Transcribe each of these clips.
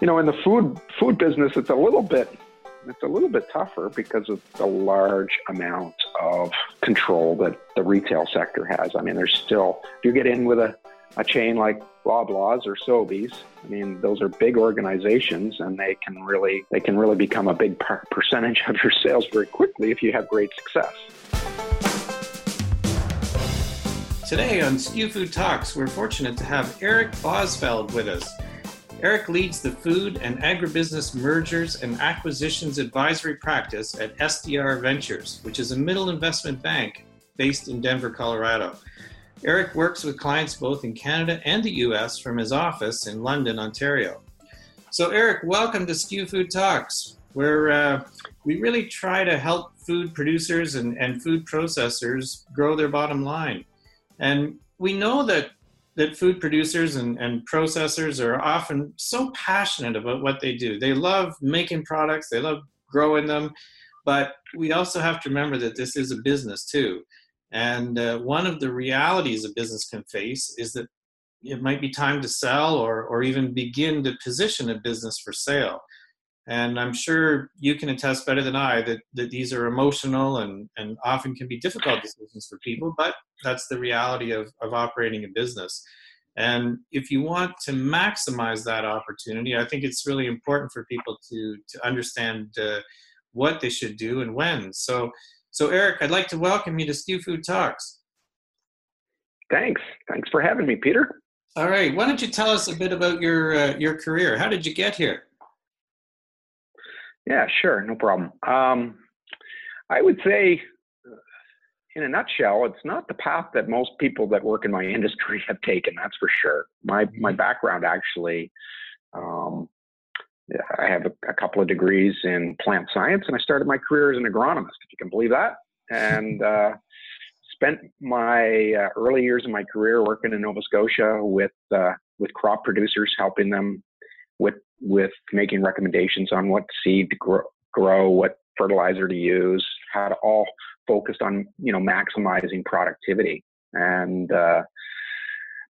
you know, in the food food business, it's a little bit it's a little bit tougher because of the large amount of control that the retail sector has. I mean, there's still if you get in with a, a chain like Loblaws or Sobeys, I mean, those are big organizations, and they can really they can really become a big per- percentage of your sales very quickly if you have great success. Today on SKU Food Talks, we're fortunate to have Eric Bosveld with us. Eric leads the food and agribusiness mergers and acquisitions advisory practice at SDR Ventures, which is a middle investment bank based in Denver, Colorado. Eric works with clients both in Canada and the US from his office in London, Ontario. So, Eric, welcome to SKU Food Talks, where uh, we really try to help food producers and, and food processors grow their bottom line. And we know that that food producers and, and processors are often so passionate about what they do. They love making products, they love growing them, but we also have to remember that this is a business too. And uh, one of the realities a business can face is that it might be time to sell or, or even begin to position a business for sale. And I'm sure you can attest better than I that, that these are emotional and, and often can be difficult decisions for people, but that's the reality of, of operating a business. And if you want to maximize that opportunity, I think it's really important for people to, to understand uh, what they should do and when. So, so Eric, I'd like to welcome you to SKU Food Talks. Thanks. Thanks for having me, Peter. All right. Why don't you tell us a bit about your uh, your career? How did you get here? Yeah, sure, no problem. Um, I would say, in a nutshell, it's not the path that most people that work in my industry have taken. That's for sure. My my background actually, um, I have a, a, couple of degrees in plant science, and I started my career as an agronomist, if you can believe that, and uh, spent my uh, early years of my career working in Nova Scotia with uh, with crop producers, helping them with with making recommendations on what seed to grow, grow, what fertilizer to use, how to all focused on you know maximizing productivity. And uh,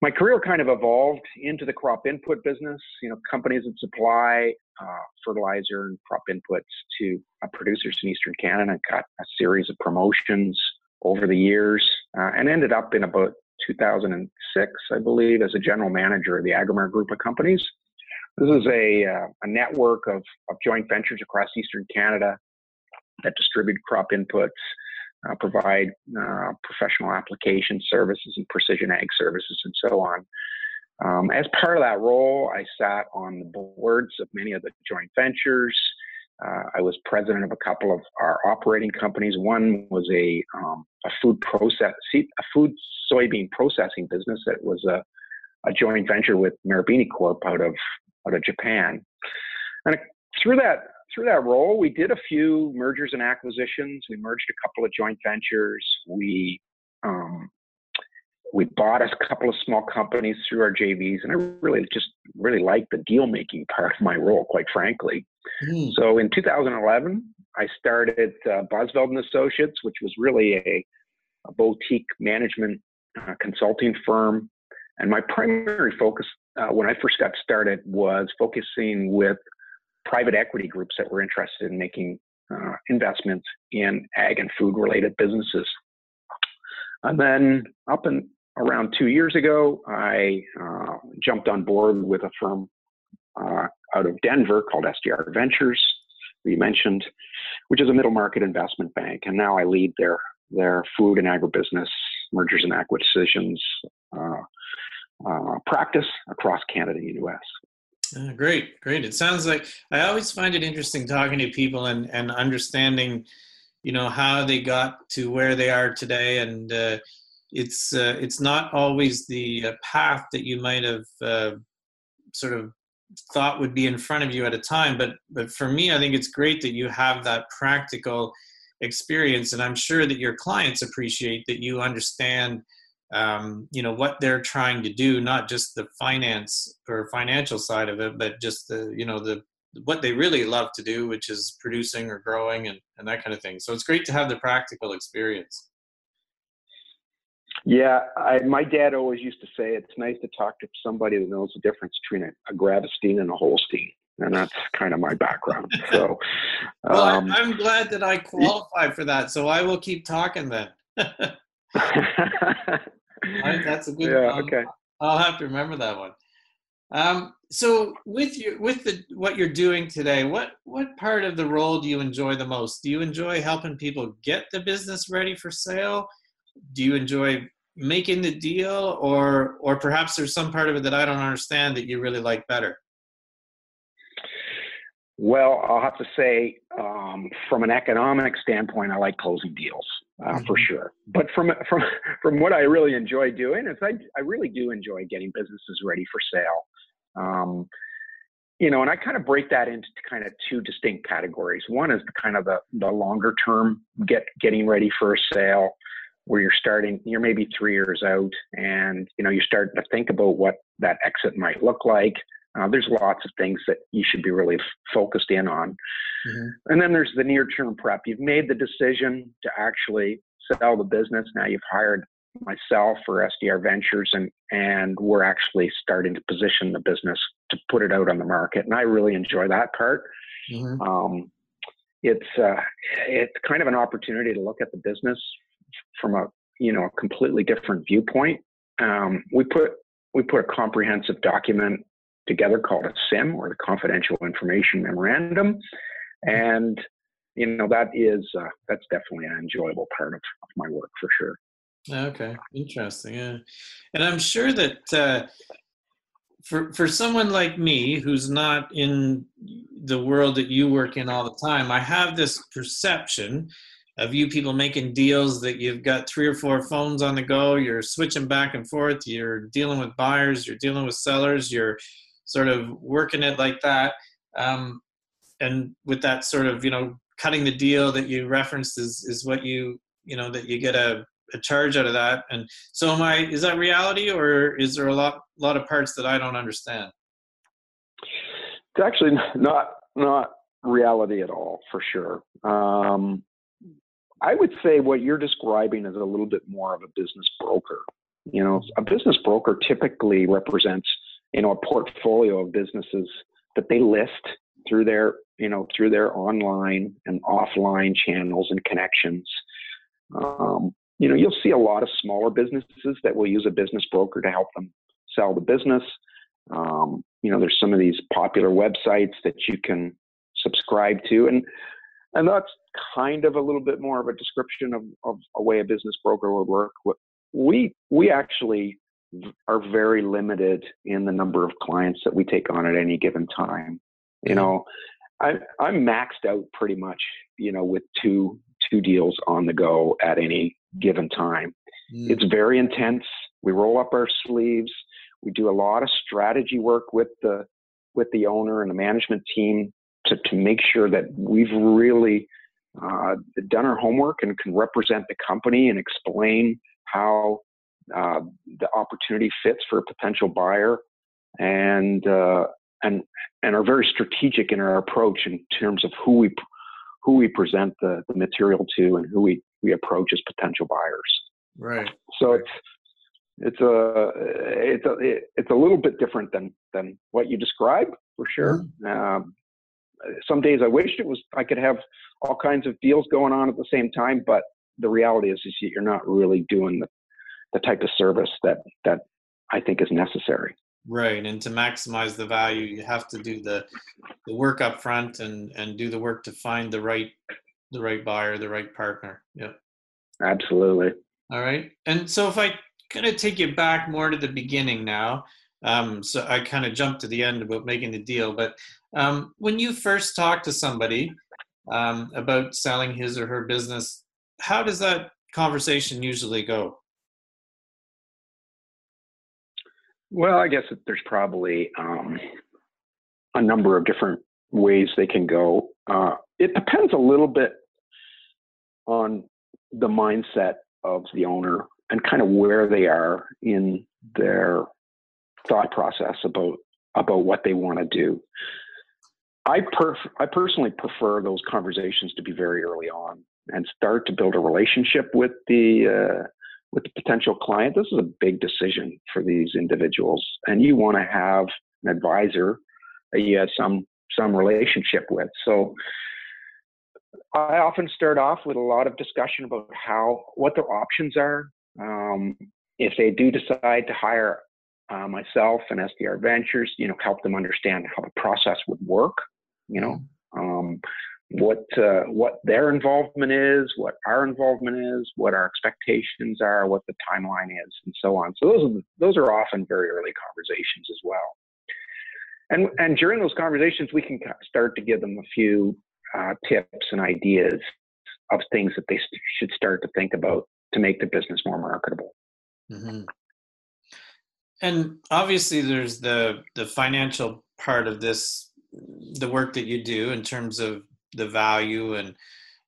my career kind of evolved into the crop input business. You know, companies that supply uh, fertilizer and crop inputs to uh, producers in Eastern Canada. got a series of promotions over the years, uh, and ended up in about 2006, I believe, as a general manager of the Agromart Group of companies. This is a, uh, a network of, of joint ventures across Eastern Canada that distribute crop inputs, uh, provide uh, professional application services and precision ag services, and so on. Um, as part of that role, I sat on the boards of many of the joint ventures. Uh, I was president of a couple of our operating companies. One was a, um, a food process, a food soybean processing business that was a, a joint venture with Marubeni Corp out of out of Japan. And through that through that role, we did a few mergers and acquisitions. We merged a couple of joint ventures. We um, we bought a couple of small companies through our JVs, and I really just really liked the deal making part of my role, quite frankly. Mm. So in 2011, I started uh, Bosveld and Associates, which was really a, a boutique management uh, consulting firm, and my primary focus uh, when I first got started was focusing with private equity groups that were interested in making uh, investments in ag and food related businesses. And then up and around two years ago, I uh, jumped on board with a firm uh, out of Denver called SDR Ventures, you mentioned, which is a middle market investment bank. And now I lead their their food and agribusiness mergers and acquisitions uh, practice across Canada and US. Uh, great, great. It sounds like I always find it interesting talking to people and, and understanding, you know, how they got to where they are today. And uh, it's uh, it's not always the uh, path that you might have sort of thought would be in front of you at a time. But but for me, I think it's great that you have that practical experience, and I'm sure that your clients appreciate that you understand um, you know what they're trying to do not just the finance or financial side of it but just the you know the what they really love to do which is producing or growing and, and that kind of thing so it's great to have the practical experience yeah I, my dad always used to say it's nice to talk to somebody that knows the difference between a, a Gravenstein and a Holstein and that's kind of my background. So, well, um, I'm glad that I qualify for that. So I will keep talking then. That's a good. Yeah. Um, okay. I'll have to remember that one. Um, so with your with the what you're doing today, what what part of the role do you enjoy the most? Do you enjoy helping people get the business ready for sale? Do you enjoy making the deal, or or perhaps there's some part of it that I don't understand that you really like better? Well, I'll have to say, um, from an economic standpoint, I like closing deals uh, mm-hmm. for sure. But from from from what I really enjoy doing is I I really do enjoy getting businesses ready for sale. Um, you know, and I kind of break that into kind of two distinct categories. One is the kind of the, the longer term get getting ready for a sale, where you're starting, you're maybe three years out, and you know you start to think about what that exit might look like. Uh, there's lots of things that you should be really f- focused in on. Mm-hmm. And then there's the near term prep. You've made the decision to actually sell the business. Now you've hired myself for SDR Ventures, and and we're actually starting to position the business to put it out on the market. And I really enjoy that part. Mm-hmm. Um, it's uh, it's kind of an opportunity to look at the business from a you know a completely different viewpoint. Um, we put we put a comprehensive document together called a CIM or the Confidential Information Memorandum, and you know that is uh, that's definitely an enjoyable part of, of my work for sure. Okay, interesting. Yeah, and I'm sure that uh, for for someone like me who's not in the world that you work in all the time, I have this perception of you people making deals that you've got three or four phones on the go. You're switching back and forth. You're dealing with buyers. You're dealing with sellers. You're sort of working it like that. Um, and with that sort of you know cutting the deal that you referenced is is what you you know that you get a a charge out of that. And so, am I? Is that reality, or is there a lot lot of parts that I don't understand? It's actually not not reality at all, for sure. Um, I would say what you're describing is a little bit more of a business broker. You know, a business broker typically represents know a portfolio of businesses that they list through their you know through their online and offline channels and connections um, you know, you'll see a lot of smaller businesses that will use a business broker to help them sell the business. Um, you know, there's some of these popular websites that you can subscribe to, and and that's kind of a little bit more of a description of, of a way a business broker would work. We we actually are very limited in the number of clients that we take on at any given time. You know, I, I'm maxed out pretty much, you know, with two two deals on the go at any given time. Mm. It's very intense. We roll up our sleeves. We do a lot of strategy work with the with the owner and the management team to, to make sure that we've really uh, done our homework and can represent the company and explain how uh, the opportunity fits for a potential buyer and uh, and and are very strategic in our approach in terms of who we who we present the, the material to and who we, we approach as potential buyers. Right. So it's it's a it's a it's a little bit different than than what you described for sure. Mm-hmm. Um, some days I wished it was I could have all kinds of deals going on at the same time, but the reality is is you're not really doing the the type of service that that I think is necessary. Right, and to maximize the value, you have to do the the work up front and and do the work to find the right the right buyer, the right partner. Yeah, absolutely. All right, and so if I kind of take you back more to the beginning now, um, so I kind of jumped to the end about making the deal, but um, when you first talk to somebody um, about selling his or her business, how does that conversation usually go? Well, I guess there's probably um, a number of different ways they can go. Uh, it depends a little bit on the mindset of the owner and kind of where they are in their thought process about about what they want to do. I perf- I personally prefer those conversations to be very early on and start to build a relationship with the uh, with the potential client, this is a big decision for these individuals. And you want to have an advisor that you have some some relationship with. So I often start off with a lot of discussion about how what their options are. Um, if they do decide to hire uh, myself and SDR Ventures, you know, help them understand how the process would work. You know, um, what uh, what their involvement is, what our involvement is, what our expectations are, what the timeline is, and so on. So those are those are often very early conversations as well. And and during those conversations, we can start to give them a few uh, tips and ideas of things that they should start to think about to make the business more marketable. Mm-hmm. And obviously, there's the the financial part of this, the work that you do in terms of the value and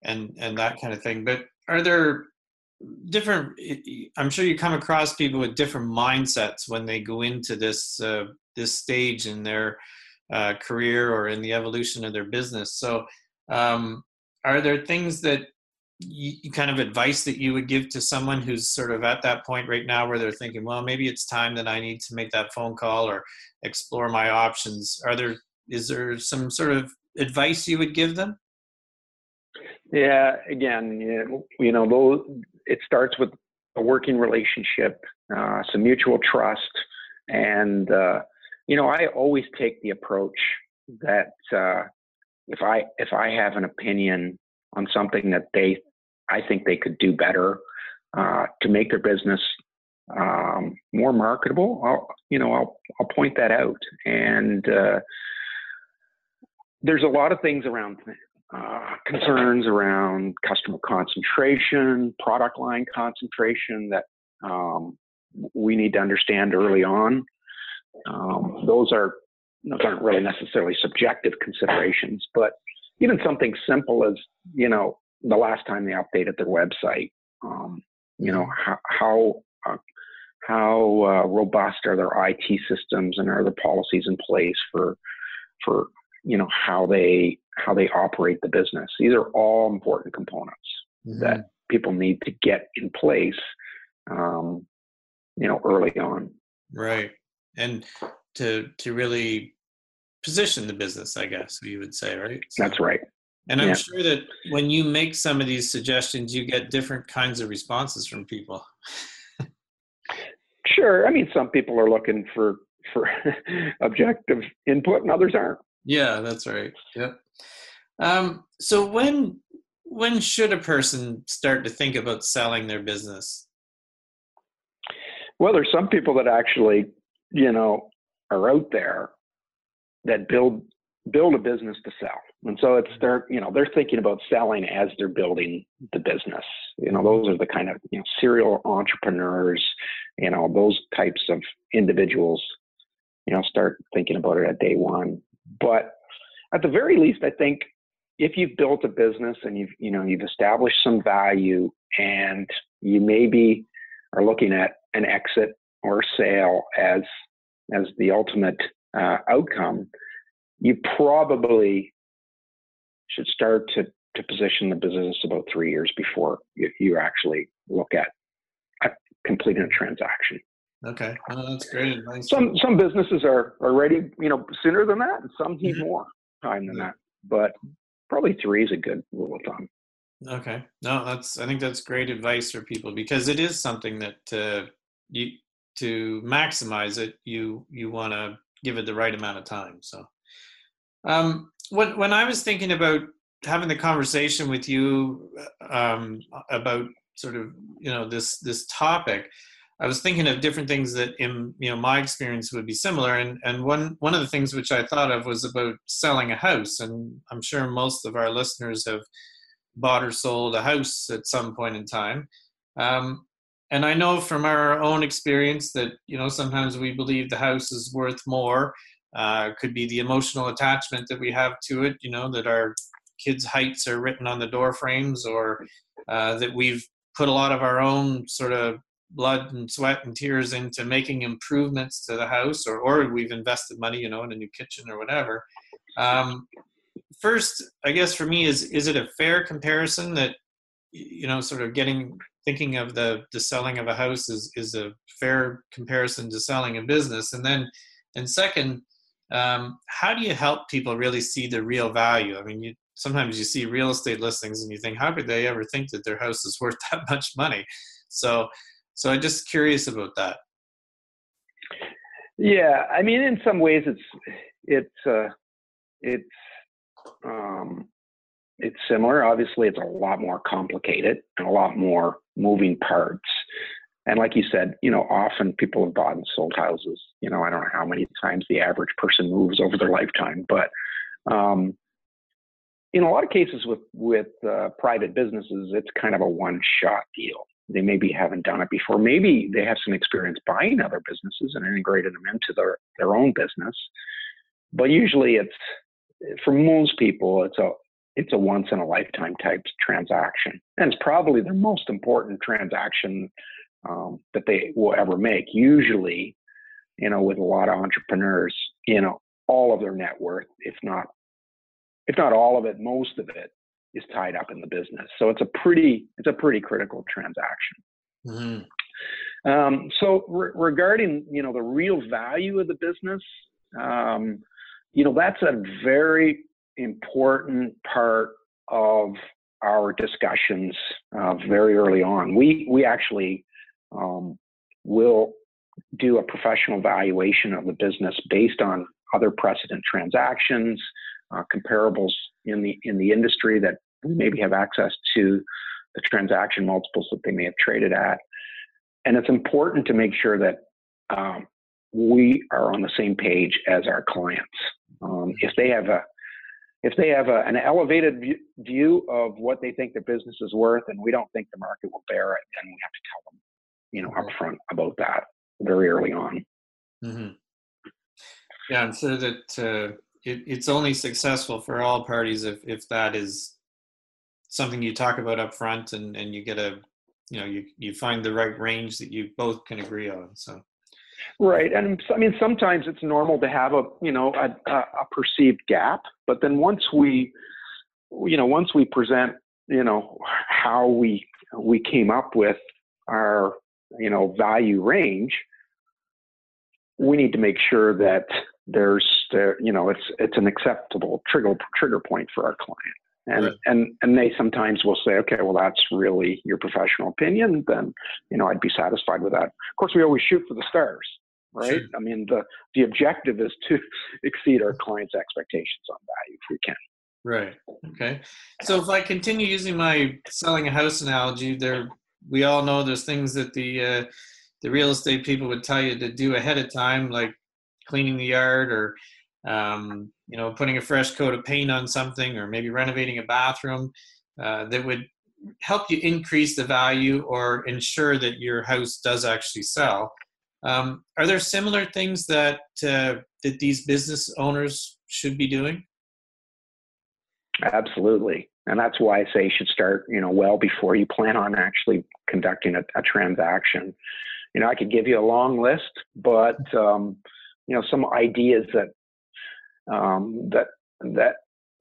and and that kind of thing. But are there different? I'm sure you come across people with different mindsets when they go into this uh, this stage in their uh, career or in the evolution of their business. So, um, are there things that you, kind of advice that you would give to someone who's sort of at that point right now where they're thinking, well, maybe it's time that I need to make that phone call or explore my options? Are there is there some sort of advice you would give them? Yeah, again, you know, it starts with a working relationship, uh, some mutual trust, and uh, you know, I always take the approach that uh, if I if I have an opinion on something that they I think they could do better uh, to make their business um, more marketable, I'll you know I'll I'll point that out. And uh, there's a lot of things around uh, concerns around customer concentration, product line concentration that um, we need to understand early on. Um, those are those aren't really necessarily subjective considerations, but even something simple as you know the last time they updated their website, um, you know how how, uh, how uh, robust are their IT systems and are there policies in place for for you know how they how they operate the business. These are all important components mm-hmm. that people need to get in place, um, you know, early on. Right, and to to really position the business, I guess you would say, right? So, That's right. And I'm yeah. sure that when you make some of these suggestions, you get different kinds of responses from people. sure. I mean, some people are looking for for objective input, and others aren't. Yeah, that's right. Yep. Um, so when when should a person start to think about selling their business? Well, there's some people that actually, you know, are out there that build build a business to sell. And so it's they're, you know, they're thinking about selling as they're building the business. You know, those are the kind of, you know, serial entrepreneurs, you know, those types of individuals, you know, start thinking about it at day one. But at the very least, I think if you've built a business and you've, you know, you've established some value and you maybe are looking at an exit or sale as as the ultimate uh, outcome, you probably should start to, to position the business about three years before you, you actually look at, at completing a transaction. Okay, oh, that's great. Nice. Some some businesses are, are ready, you know, sooner than that, and some need mm-hmm. more time than that. But probably three is a good rule of thumb. Okay, no, that's I think that's great advice for people because it is something that uh, you to maximize it, you you want to give it the right amount of time. So, um, when when I was thinking about having the conversation with you um, about sort of you know this this topic, I was thinking of different things that in you know my experience would be similar, and and one one of the things which I thought of was about selling a house, and I'm sure most of our listeners have bought or sold a house at some point in time. Um, and I know from our own experience that you know sometimes we believe the house is worth more. Uh, could be the emotional attachment that we have to it. You know that our kids' heights are written on the door frames, or uh, that we've put a lot of our own sort of blood and sweat and tears into making improvements to the house, or or we've invested money, you know, in a new kitchen or whatever. Um, first, I guess for me is is it a fair comparison that you know sort of getting thinking of the the selling of a house is is a fair comparison to selling a business and then and second Um, how do you help people really see the real value? I mean, you sometimes you see real estate listings and you think, how could they ever think that their house is worth that much money? So, so I'm just curious about that. Yeah, I mean, in some ways, it's it's uh, it's um, it's similar. Obviously, it's a lot more complicated and a lot more moving parts. And like you said, you know, often people have bought and sold houses. You know, I don't know how many times the average person moves over their lifetime, but um, in a lot of cases with with uh, private businesses, it's kind of a one shot deal. They maybe haven't done it before. Maybe they have some experience buying other businesses and integrating them into their their own business. But usually, it's for most people, it's a it's a once in a lifetime type transaction, and it's probably the most important transaction um, that they will ever make. Usually, you know, with a lot of entrepreneurs, you know, all of their net worth, if not if not all of it, most of it is tied up in the business. So it's a pretty it's a pretty critical transaction. Mm-hmm. Um, so re- regarding you know the real value of the business, um, you know that's a very important part of our discussions uh, very early on. We we actually um, will do a professional valuation of the business based on other precedent transactions, uh, comparables in the in the industry that maybe have access to the transaction multiples that they may have traded at. And it's important to make sure that um, we are on the same page as our clients. Um, if they have a if they have a, an elevated view, view of what they think the business is worth, and we don't think the market will bear it, then we have to tell them, you know, upfront about that very early on. Mm-hmm. Yeah, and so that uh, it, it's only successful for all parties if if that is something you talk about up front and and you get a you know you you find the right range that you both can agree on so. Right and i mean sometimes it's normal to have a you know a, a perceived gap but then once we you know once we present you know how we we came up with our you know value range we need to make sure that there's there you know it's it's an acceptable trigger trigger point for our client and right. and and they sometimes will say okay well that's really your professional opinion then you know i'd be satisfied with that. Of course we always shoot for the stars right? Sure. i mean the the objective is to exceed our clients expectations on value if we can. Right. Okay. So if i continue using my selling a house analogy there we all know there's things that the uh, the real estate people would tell you to do ahead of time like cleaning the yard or um, you know putting a fresh coat of paint on something or maybe renovating a bathroom uh, that would help you increase the value or ensure that your house does actually sell. Um, are there similar things that uh, that these business owners should be doing? Absolutely. And that's why i say you should start you know well before you plan on actually conducting a, a transaction. You know i could give you a long list but um, you know some ideas that um, that that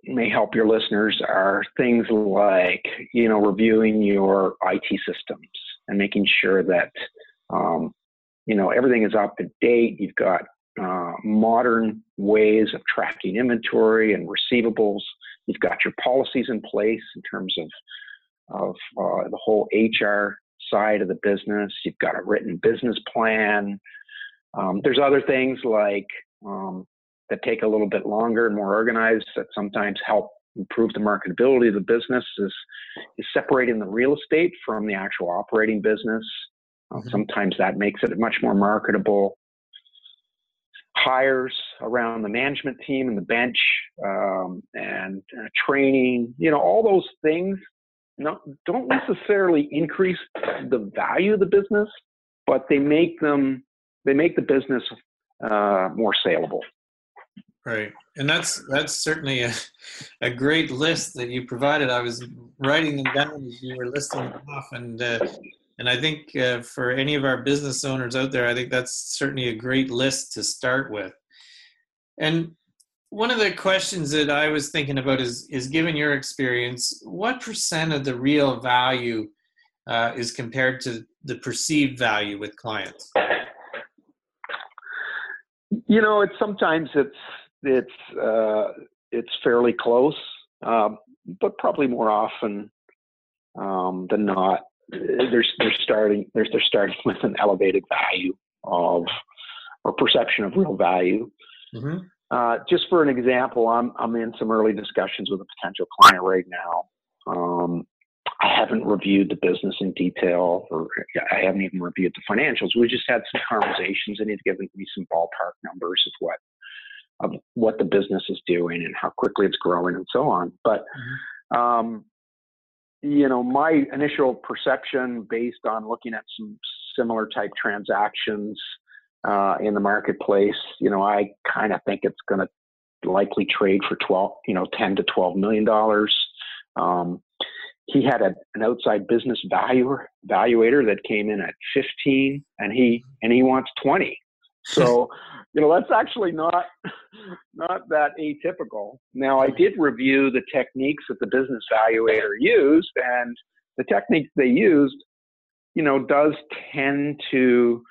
may help your listeners are things like you know reviewing your IT systems and making sure that um, you know everything is up to date. You've got uh, modern ways of tracking inventory and receivables. You've got your policies in place in terms of of uh, the whole HR side of the business. You've got a written business plan. Um, there's other things like um, that take a little bit longer and more organized that sometimes help improve the marketability of the business is, is separating the real estate from the actual operating business. Uh, mm-hmm. Sometimes that makes it much more marketable. Hires around the management team and the bench um, and uh, training, you know, all those things no, don't necessarily increase the value of the business, but they make them they make the business uh, more saleable. Right, and that's that's certainly a, a great list that you provided. I was writing them down as you were listing them off, and uh, and I think uh, for any of our business owners out there, I think that's certainly a great list to start with. And one of the questions that I was thinking about is is given your experience, what percent of the real value uh, is compared to the perceived value with clients? You know, it's sometimes it's it's uh, it's fairly close, uh, but probably more often um, than not, they're they're starting they're they're starting with an elevated value of or perception of real value. Mm-hmm. Uh, just for an example, I'm I'm in some early discussions with a potential client right now. Um, I haven't reviewed the business in detail, or I haven't even reviewed the financials. We just had some conversations, and he's given me some ballpark numbers of what of what the business is doing and how quickly it's growing and so on. But mm-hmm. um, you know, my initial perception, based on looking at some similar type transactions uh, in the marketplace, you know, I kind of think it's going to likely trade for 12, you know, 10 to 12 million dollars. Um, he had a, an outside business valuer valuator that came in at 15 and he and he wants 20 so you know that's actually not not that atypical now i did review the techniques that the business valuator used and the techniques they used you know does tend to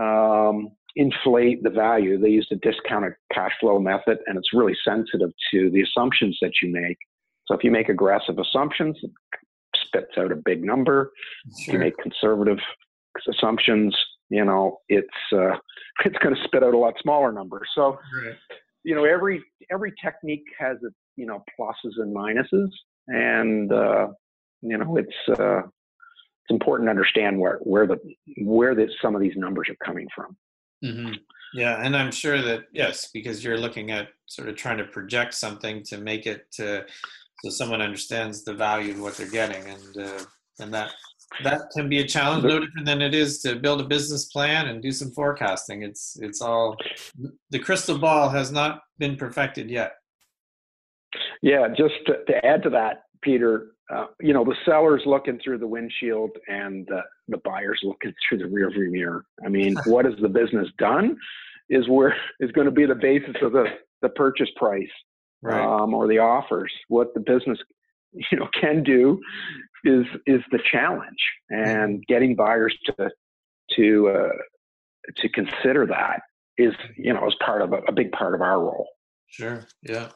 um, inflate the value they used a discounted cash flow method and it's really sensitive to the assumptions that you make so if you make aggressive assumptions, it spits out a big number. Sure. If you make conservative assumptions, you know, it's uh, it's going to spit out a lot smaller number. So, right. you know, every every technique has its you know pluses and minuses, and uh, you know, it's uh, it's important to understand where where the where the, some of these numbers are coming from. Mm-hmm. Yeah, and I'm sure that yes, because you're looking at sort of trying to project something to make it to so someone understands the value of what they're getting, and uh, and that that can be a challenge, no different than it is to build a business plan and do some forecasting. It's it's all the crystal ball has not been perfected yet. Yeah, just to, to add to that, Peter, uh, you know the seller's looking through the windshield and the, the buyer's looking through the rearview mirror. I mean, what has the business done? Is where is going to be the basis of the the purchase price right. um, or the offers. What the business you know can do is is the challenge, and getting buyers to to uh, to consider that is you know is part of a, a big part of our role. Sure. Yeah.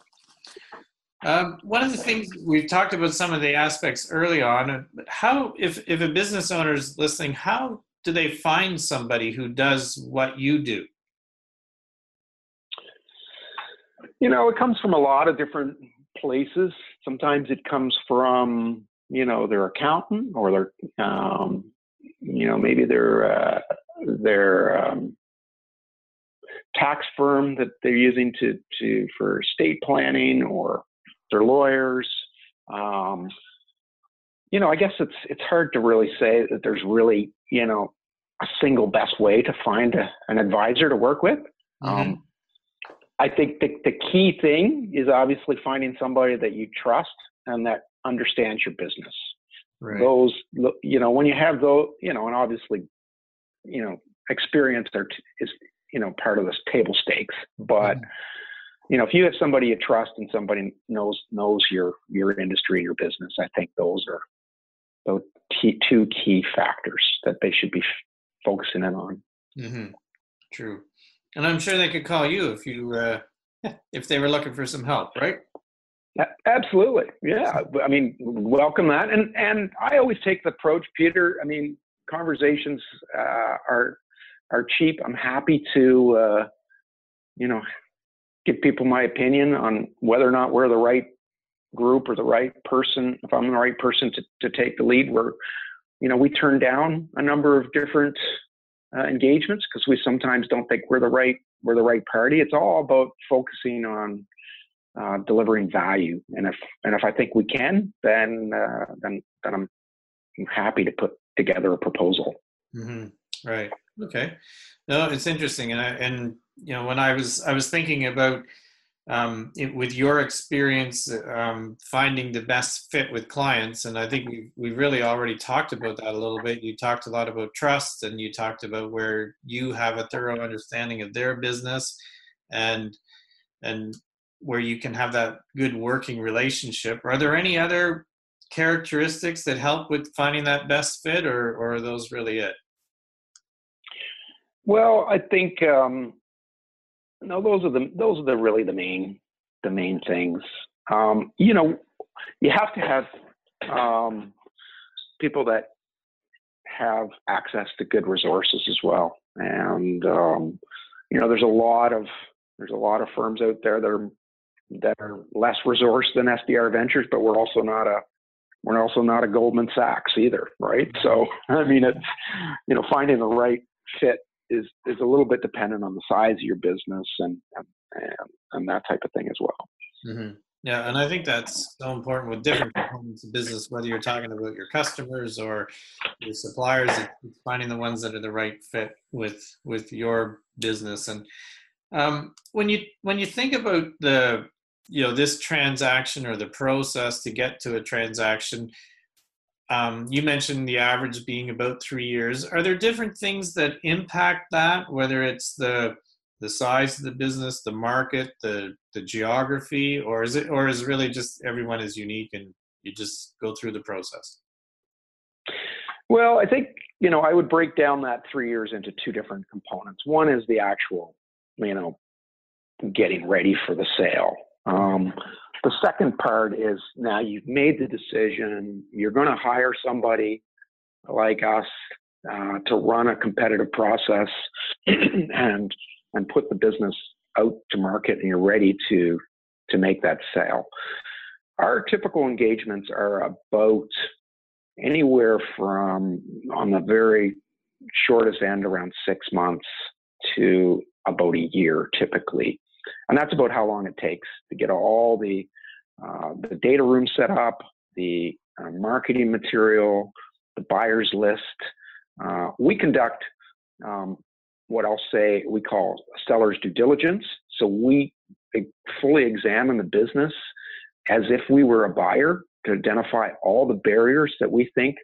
Um, one of the things we've talked about some of the aspects early on. Uh, how, if if a business owner is listening, how do they find somebody who does what you do? You know, it comes from a lot of different places. Sometimes it comes from, you know, their accountant or their, um, you know, maybe their uh, their um, tax firm that they're using to to for estate planning or their lawyers. Um, you know, I guess it's it's hard to really say that there's really you know a single best way to find a, an advisor to work with. Mm-hmm. Um, I think the, the key thing is obviously finding somebody that you trust and that understands your business. Right. Those, you know, when you have those, you know, and obviously, you know, experience are t- is, you know, part of this table stakes. But, mm you know, if you have somebody you trust and somebody knows knows your your industry and your business, I think those are those key, two key factors that they should be f- focusing in on. Mm-hmm. True. And I'm sure they could call you if you uh, if they were looking for some help, right? Absolutely, yeah. I mean, welcome that, and and I always take the approach, Peter. I mean, conversations uh, are are cheap. I'm happy to, uh, you know, give people my opinion on whether or not we're the right group or the right person. If I'm the right person to to take the lead, we're, you know, we turn down a number of different uh, engagements because we sometimes don't think we're the right we're the right party. It's all about focusing on uh, delivering value, and if and if I think we can, then uh, then then I'm, I'm happy to put together a proposal. Mm-hmm. Right. Okay. No, it's interesting, and I, and you know when I was I was thinking about um, it, with your experience um, finding the best fit with clients and i think we, we really already talked about that a little bit. You talked a lot about trust and you talked about where you have a thorough understanding of their business and and where you can have that good working relationship. Are there any other characteristics that help with finding that best fit or, or are those really it? Well i think um, no, those are the those are the really the main the main things. Um, you know, you have to have um, people that have access to good resources as well. And um, you know, there's a lot of there's a lot of firms out there that are that are less resourced than SDR Ventures, but we're also not a we're also not a Goldman Sachs either, right? So I mean, it's you know, finding the right fit is is a little bit dependent on the size of your business and and, and that type of thing as well. Mm-hmm. Yeah, and I think that's so important with different components of business, whether you're talking about your customers or your suppliers, it's finding the ones that are the right fit with with your business. And um, when you when you think about the you know this transaction or the process to get to a transaction, um, you mentioned the average being about three years. Are there different things that impact that? Whether it's the the size of the business, the market, the the geography, or is it or is really just everyone is unique and you just go through the process? Well, I think you know I would break down that three years into two different components. One is the actual, you know, getting ready for the sale. Um, the second part is now you've made the decision. You're going to hire somebody like us uh, to run a competitive process and and put the business out to market and you're ready to to make that sale. Our typical engagements are about anywhere from on the very shortest end around six months to about a year typically and that's about how long it takes to get all the uh, the data room set up the uh, marketing material the buyers list uh, we conduct um, what I'll say we call seller's due diligence. So we fully examine the business as if we were a buyer to identify all the barriers that we think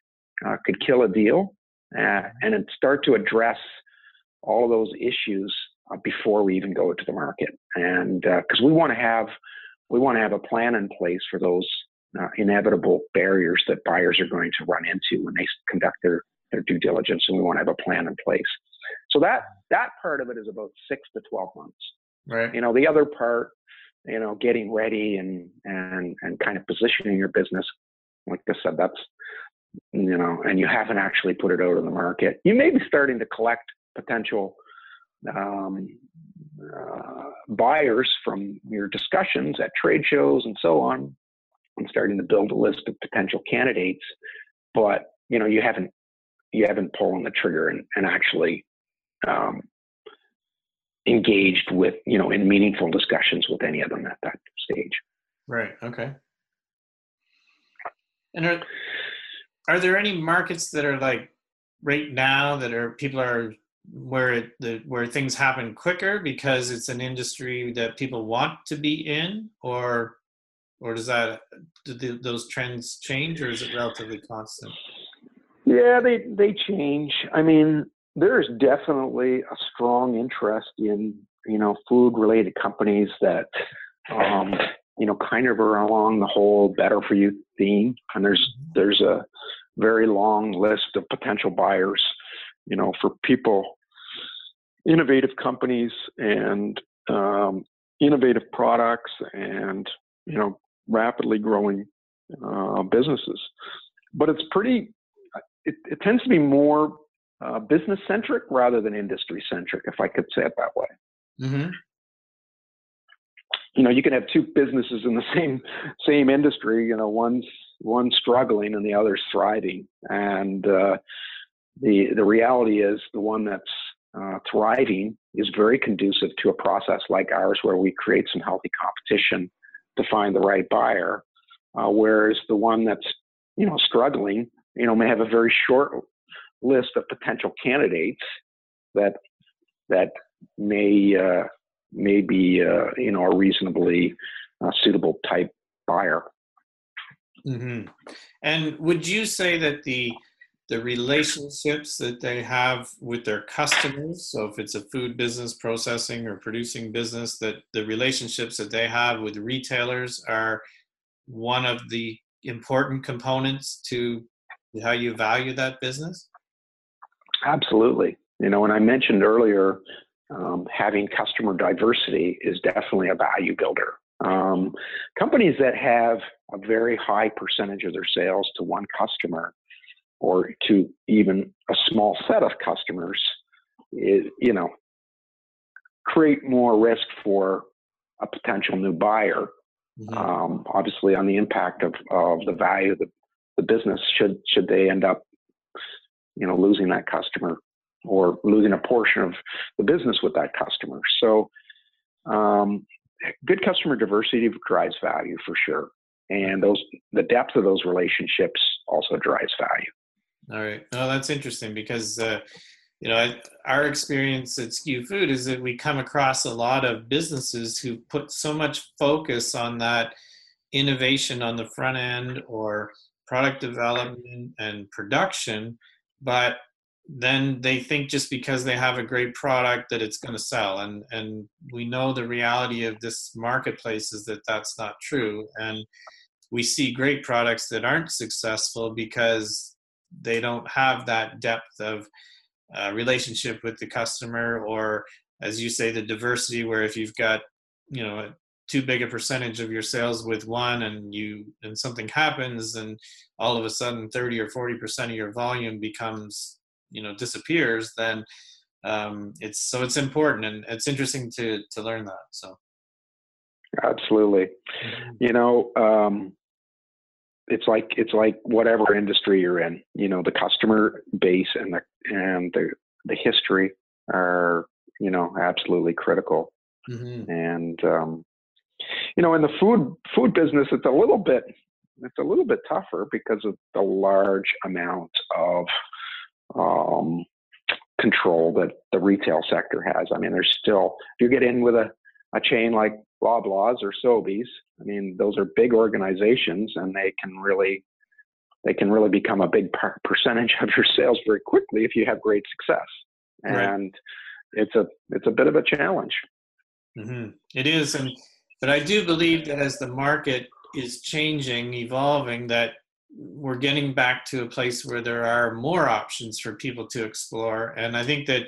uh, could kill a deal uh, and start to address all of those issues uh, before we even go to the market. And because uh, we want to have we want to have a plan in place for those uh, inevitable barriers that buyers are going to run into when they conduct their, their due diligence, and we want to have a plan in place. So that that part of it is about six to twelve months. Right. You know, the other part, you know, getting ready and and and kind of positioning your business, like I said, that's you know, and you haven't actually put it out in the market. You may be starting to collect potential um, uh, buyers from your discussions at trade shows and so on, and starting to build a list of potential candidates. But you know, you haven't you haven't pulled the trigger and, and actually um, engaged with, you know, in meaningful discussions with any of them at that stage. Right. Okay. And are are there any markets that are like right now that are people are where it, the where things happen quicker because it's an industry that people want to be in, or or does that do the, those trends change, or is it relatively constant? Yeah, they they change. I mean, there is definitely a strong interest in you know food related companies that um, you know kind of are along the whole better for you theme and there's there's a very long list of potential buyers you know for people innovative companies and um, innovative products and you know rapidly growing uh, businesses but it's pretty it, it tends to be more uh, business centric rather than industry centric, if I could say it that way. Mm-hmm. You know, you can have two businesses in the same same industry. You know, one's one's struggling and the other's thriving, and uh, the the reality is the one that's uh, thriving is very conducive to a process like ours, where we create some healthy competition to find the right buyer. Uh, whereas the one that's you know struggling, you know, may have a very short list of potential candidates that that may uh, may be uh, you know a reasonably uh, suitable type buyer. Mm-hmm. And would you say that the the relationships that they have with their customers, so if it's a food business, processing or producing business, that the relationships that they have with retailers are one of the important components to how you value that business? Absolutely. You know, and I mentioned earlier um, having customer diversity is definitely a value builder. Um, companies that have a very high percentage of their sales to one customer or to even a small set of customers, is, you know, create more risk for a potential new buyer. Mm-hmm. Um, obviously, on the impact of, of the value of the, the business, should should they end up, you know, losing that customer or losing a portion of the business with that customer. So, um, good customer diversity drives value for sure, and those the depth of those relationships also drives value. All right. No, that's interesting because uh, you know our experience at SKU Food is that we come across a lot of businesses who put so much focus on that innovation on the front end or product development and production, but then they think just because they have a great product that it's going to sell and and we know the reality of this marketplace is that that's not true and we see great products that aren't successful because they don't have that depth of uh, relationship with the customer or as you say the diversity where if you've got you know too big a percentage of your sales with one and you and something happens and all of a sudden 30 or 40 percent of your volume becomes you know disappears then um, it's so it's important and it's interesting to to learn that so absolutely mm-hmm. you know um, it's like it's like whatever industry you're in you know the customer base and the and the the history are you know absolutely critical mm-hmm. and um, you know in the food food business it's a little bit it's a little bit tougher because of the large amount of um, control that the retail sector has. I mean, there's still, if you get in with a, a chain like Loblaws or Sobeys, I mean, those are big organizations and they can really, they can really become a big per- percentage of your sales very quickly if you have great success. And right. it's a, it's a bit of a challenge. Mm-hmm. It is. And, but I do believe that as the market is changing, evolving, that we're getting back to a place where there are more options for people to explore. And I think that,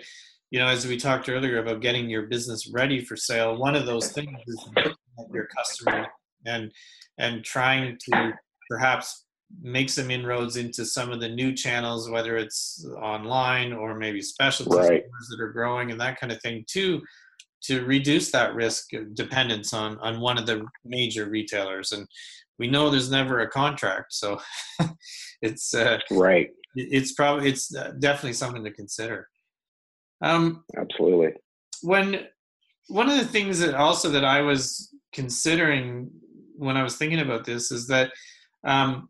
you know, as we talked earlier about getting your business ready for sale, one of those things is looking at your customer and and trying to perhaps make some inroads into some of the new channels, whether it's online or maybe specialty right. stores that are growing and that kind of thing, too, to reduce that risk of dependence on on one of the major retailers. And we know there's never a contract, so it's uh, right. It's probably it's uh, definitely something to consider. Um, Absolutely. When one of the things that also that I was considering when I was thinking about this is that um,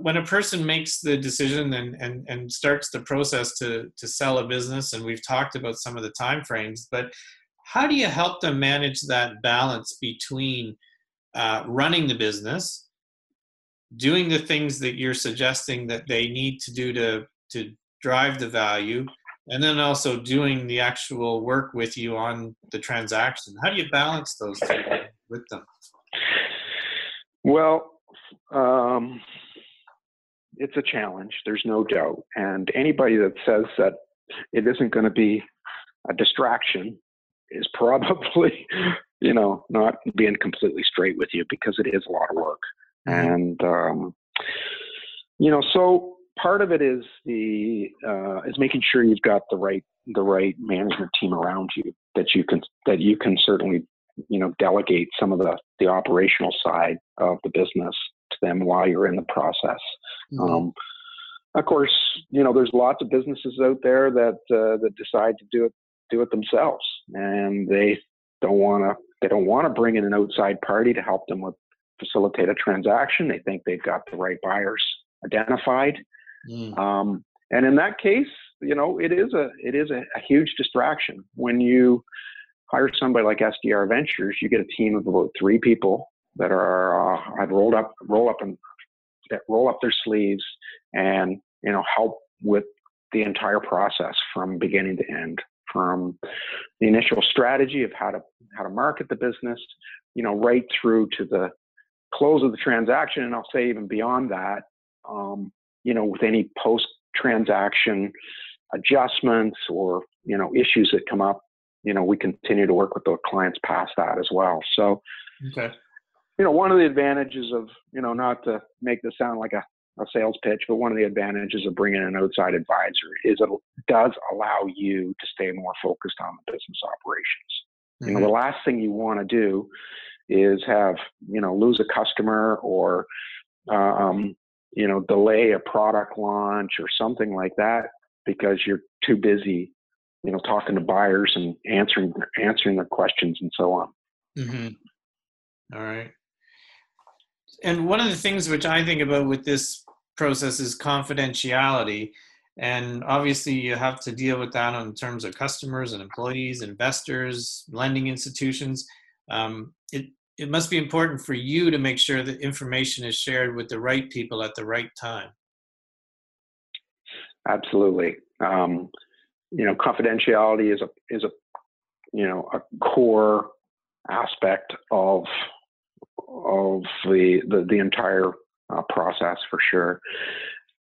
when a person makes the decision and, and, and starts the process to, to sell a business, and we've talked about some of the time frames, but how do you help them manage that balance between uh, running the business, doing the things that you're suggesting that they need to do to to drive the value, and then also doing the actual work with you on the transaction. How do you balance those two with them? Well, um, it's a challenge. There's no doubt, and anybody that says that it isn't going to be a distraction is probably you know, not being completely straight with you because it is a lot of work. Mm-hmm. And, um, you know, so part of it is the, uh, is making sure you've got the right, the right management team around you that you can, that you can certainly, you know, delegate some of the, the operational side of the business to them while you're in the process. Mm-hmm. Um, of course, you know, there's lots of businesses out there that, uh, that decide to do it, do it themselves and they don't want to they don't want to bring in an outside party to help them with facilitate a transaction. They think they've got the right buyers identified. Mm. Um, and in that case, you know, it is a it is a, a, huge distraction when you hire somebody like SDR Ventures. You get a team of about three people that are uh, I've rolled up roll up and that roll up their sleeves and you know help with the entire process from beginning to end from the initial strategy of how to how to market the business, you know, right through to the close of the transaction, and I'll say even beyond that, um, you know, with any post transaction adjustments or you know issues that come up you know, we continue to work with the clients past that as well. So, okay. you know, one of the advantages of, you know, not to make this sound like a, a sales pitch, but one of the advantages of bringing an outside advisor is it does allow you to stay more focused on the business operations. Mm-hmm. You know, the mm-hmm. last thing you want to do is have, you know, lose a customer or, um, you know, delay a product launch or something like that because you're too busy you know, talking to buyers and answering answering their questions and so on. Mm-hmm. All right. And one of the things which I think about with this process is confidentiality. And obviously, you have to deal with that in terms of customers and employees, investors, lending institutions. Um, it it must be important for you to make sure that information is shared with the right people at the right time. Absolutely. Um, you know, confidentiality is a is a you know a core aspect of of the the, the entire uh, process for sure.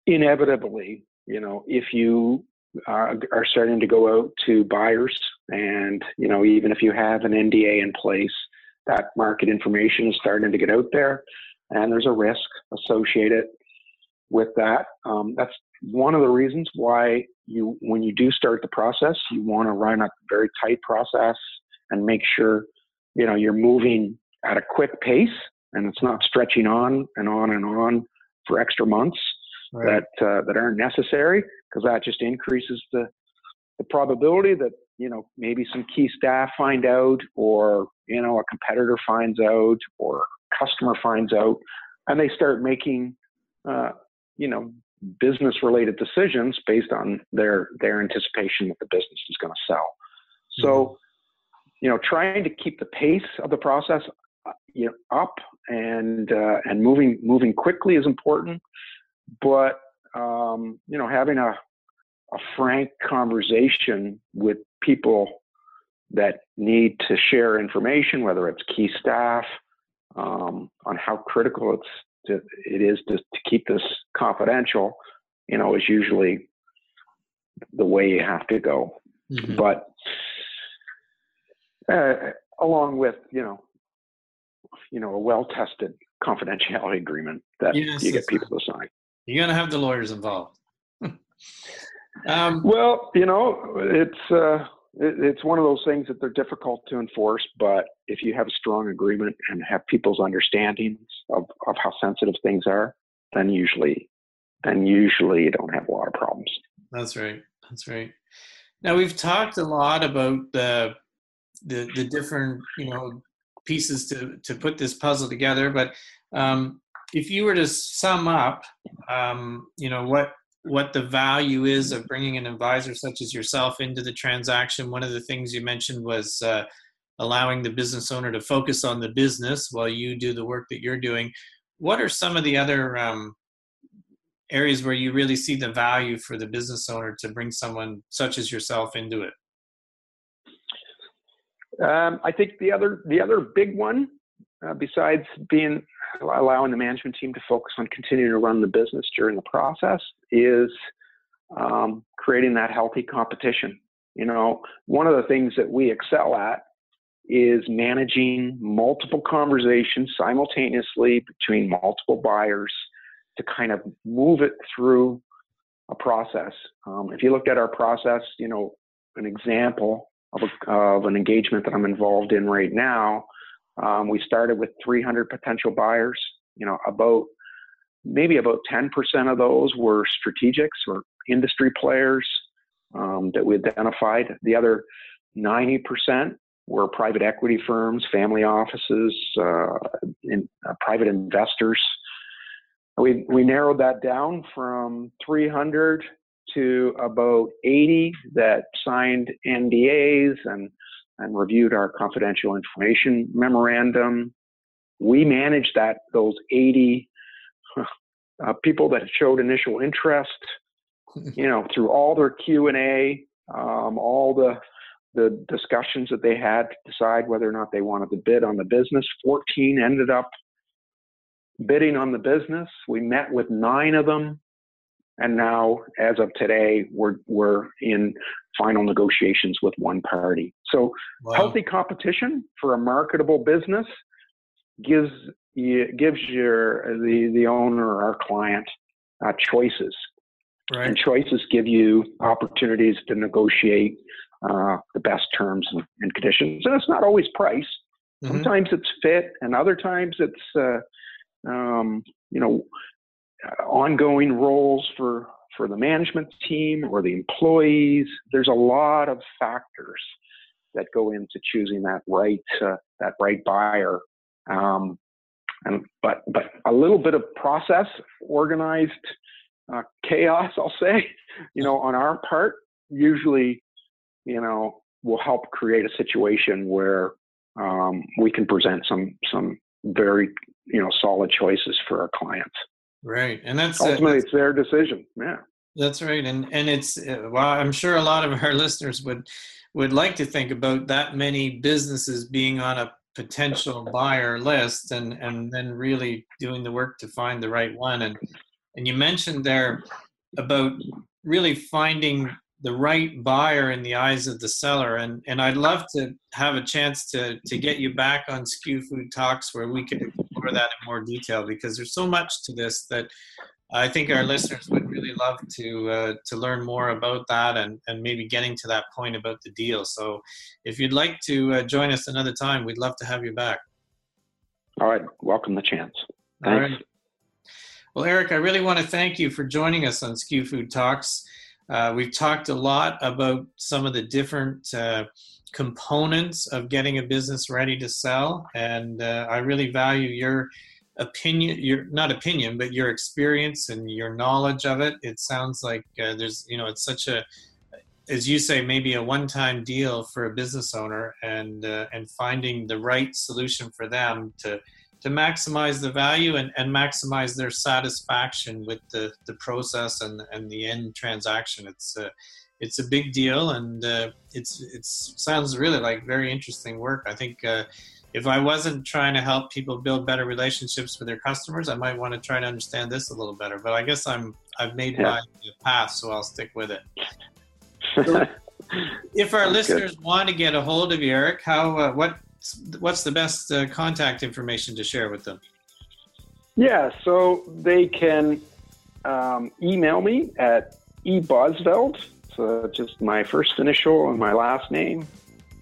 Inevitably, you know, if you uh, are starting to go out to buyers, and you know, even if you have an NDA in place, that market information is starting to get out there, and there's a risk associated with that. Um, that's one of the reasons why you, when you do start the process, you want to run a very tight process and make sure, you know, you're moving at a quick pace and it's not stretching on and on and on for extra months right. that uh, that aren't necessary because that just increases the the probability that you know maybe some key staff find out or you know a competitor finds out or customer finds out and they start making uh, you know business related decisions based on their their anticipation that the business is going to sell. So, mm-hmm. you know, trying to keep the pace of the process uh, you know up and uh, and moving moving quickly is important, but um, you know, having a a frank conversation with people that need to share information, whether it's key staff, um, on how critical it's to, it is to, to keep this confidential, you know, is usually the way you have to go. Mm-hmm. But uh, along with, you know, you know, a well-tested confidentiality agreement that yes, you get people to sign. You're gonna have the lawyers involved. um, well, you know, it's uh, it's one of those things that they're difficult to enforce, but if you have a strong agreement and have people's understandings of, of how sensitive things are, then usually then usually you don't have a lot of problems. That's right. That's right. Now we've talked a lot about the the, the different you know pieces to to put this puzzle together, but um, if you were to sum up, um, you know what what the value is of bringing an advisor such as yourself into the transaction. One of the things you mentioned was uh, allowing the business owner to focus on the business while you do the work that you're doing. What are some of the other um, areas where you really see the value for the business owner to bring someone such as yourself into it? Um, I think the other the other big one, uh, besides being allowing the management team to focus on continuing to run the business during the process is um, creating that healthy competition. You know, one of the things that we excel at is managing multiple conversations simultaneously between multiple buyers to kind of move it through a process. Um, if you looked at our process, you know, an example of, a, of an engagement that I'm involved in right now um, we started with 300 potential buyers. You know, about maybe about 10% of those were strategics or industry players um, that we identified. The other 90% were private equity firms, family offices, uh, in, uh, private investors. We, we narrowed that down from 300 to about 80 that signed NDAs and and reviewed our confidential information memorandum. We managed that those 80 uh, people that showed initial interest, you know, through all their Q and A, um, all the the discussions that they had to decide whether or not they wanted to bid on the business. 14 ended up bidding on the business. We met with nine of them and now, as of today, we're we're in final negotiations with one party. So, wow. healthy competition for a marketable business gives gives your the the owner or our client uh, choices, right. and choices give you opportunities to negotiate uh, the best terms and, and, conditions. And it's not always price. Mm-hmm. Sometimes it's fit, and other times it's uh, um, you know ongoing roles for for the management team or the employees. There's a lot of factors that go into choosing that right uh, that right buyer. Um, and but but a little bit of process, organized uh, chaos, I'll say, you know, on our part, usually, you know, will help create a situation where um, we can present some some very you know solid choices for our clients. Right, and that's ultimately that's, it's their decision. Yeah, that's right, and and it's uh, well, I'm sure a lot of our listeners would would like to think about that many businesses being on a potential buyer list, and and then really doing the work to find the right one. And and you mentioned there about really finding the right buyer in the eyes of the seller and and I'd love to have a chance to to get you back on SKU Food Talks where we could explore that in more detail because there's so much to this that I think our listeners would really love to uh, to learn more about that and and maybe getting to that point about the deal. So if you'd like to uh, join us another time, we'd love to have you back. All right, welcome the chance. Thanks. All right. Well, Eric, I really want to thank you for joining us on SKU Food Talks. Uh, we've talked a lot about some of the different uh, components of getting a business ready to sell, and uh, I really value your opinion your not opinion but your experience and your knowledge of it. It sounds like uh, there's you know it's such a as you say maybe a one-time deal for a business owner and uh, and finding the right solution for them to to maximize the value and, and maximize their satisfaction with the, the process and, and the end transaction. It's a, it's a big deal and uh, it's it sounds really like very interesting work. I think uh, if I wasn't trying to help people build better relationships with their customers, I might want to try to understand this a little better. But I guess I'm I've made yeah. my path, so I'll stick with it. So if our That's listeners good. want to get a hold of you, Eric, how uh, what what's the best uh, contact information to share with them? Yeah, so they can um, email me at ebosveld, so just my first initial and my last name,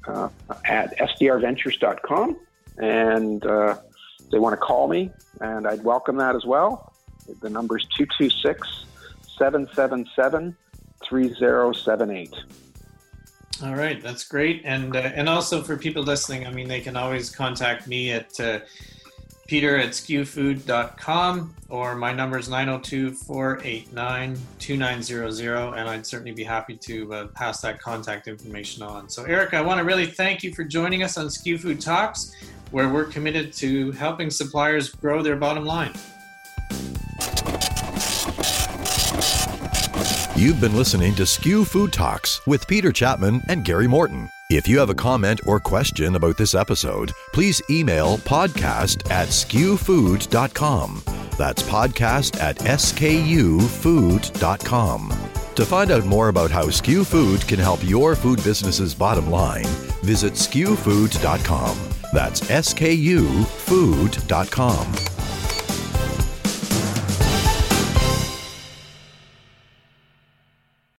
uh, at sdrventures.com. And uh, they want to call me, and I'd welcome that as well. The number is 226 777 3078. All right, that's great, and uh, and also for people listening, I mean, they can always contact me at uh, peter at skufood.com or my number is 902-489-2900 and I'd certainly be happy to uh, pass that contact information on. So Eric, I want to really thank you for joining us on SKU Food Talks, where we're committed to helping suppliers grow their bottom line. You've been listening to SKU Food Talks with Peter Chapman and Gary Morton. If you have a comment or question about this episode, please email podcast at skufood.com. That's podcast at skufood.com. To find out more about how SKU Food can help your food business's bottom line, visit skufood.com. That's skufood.com.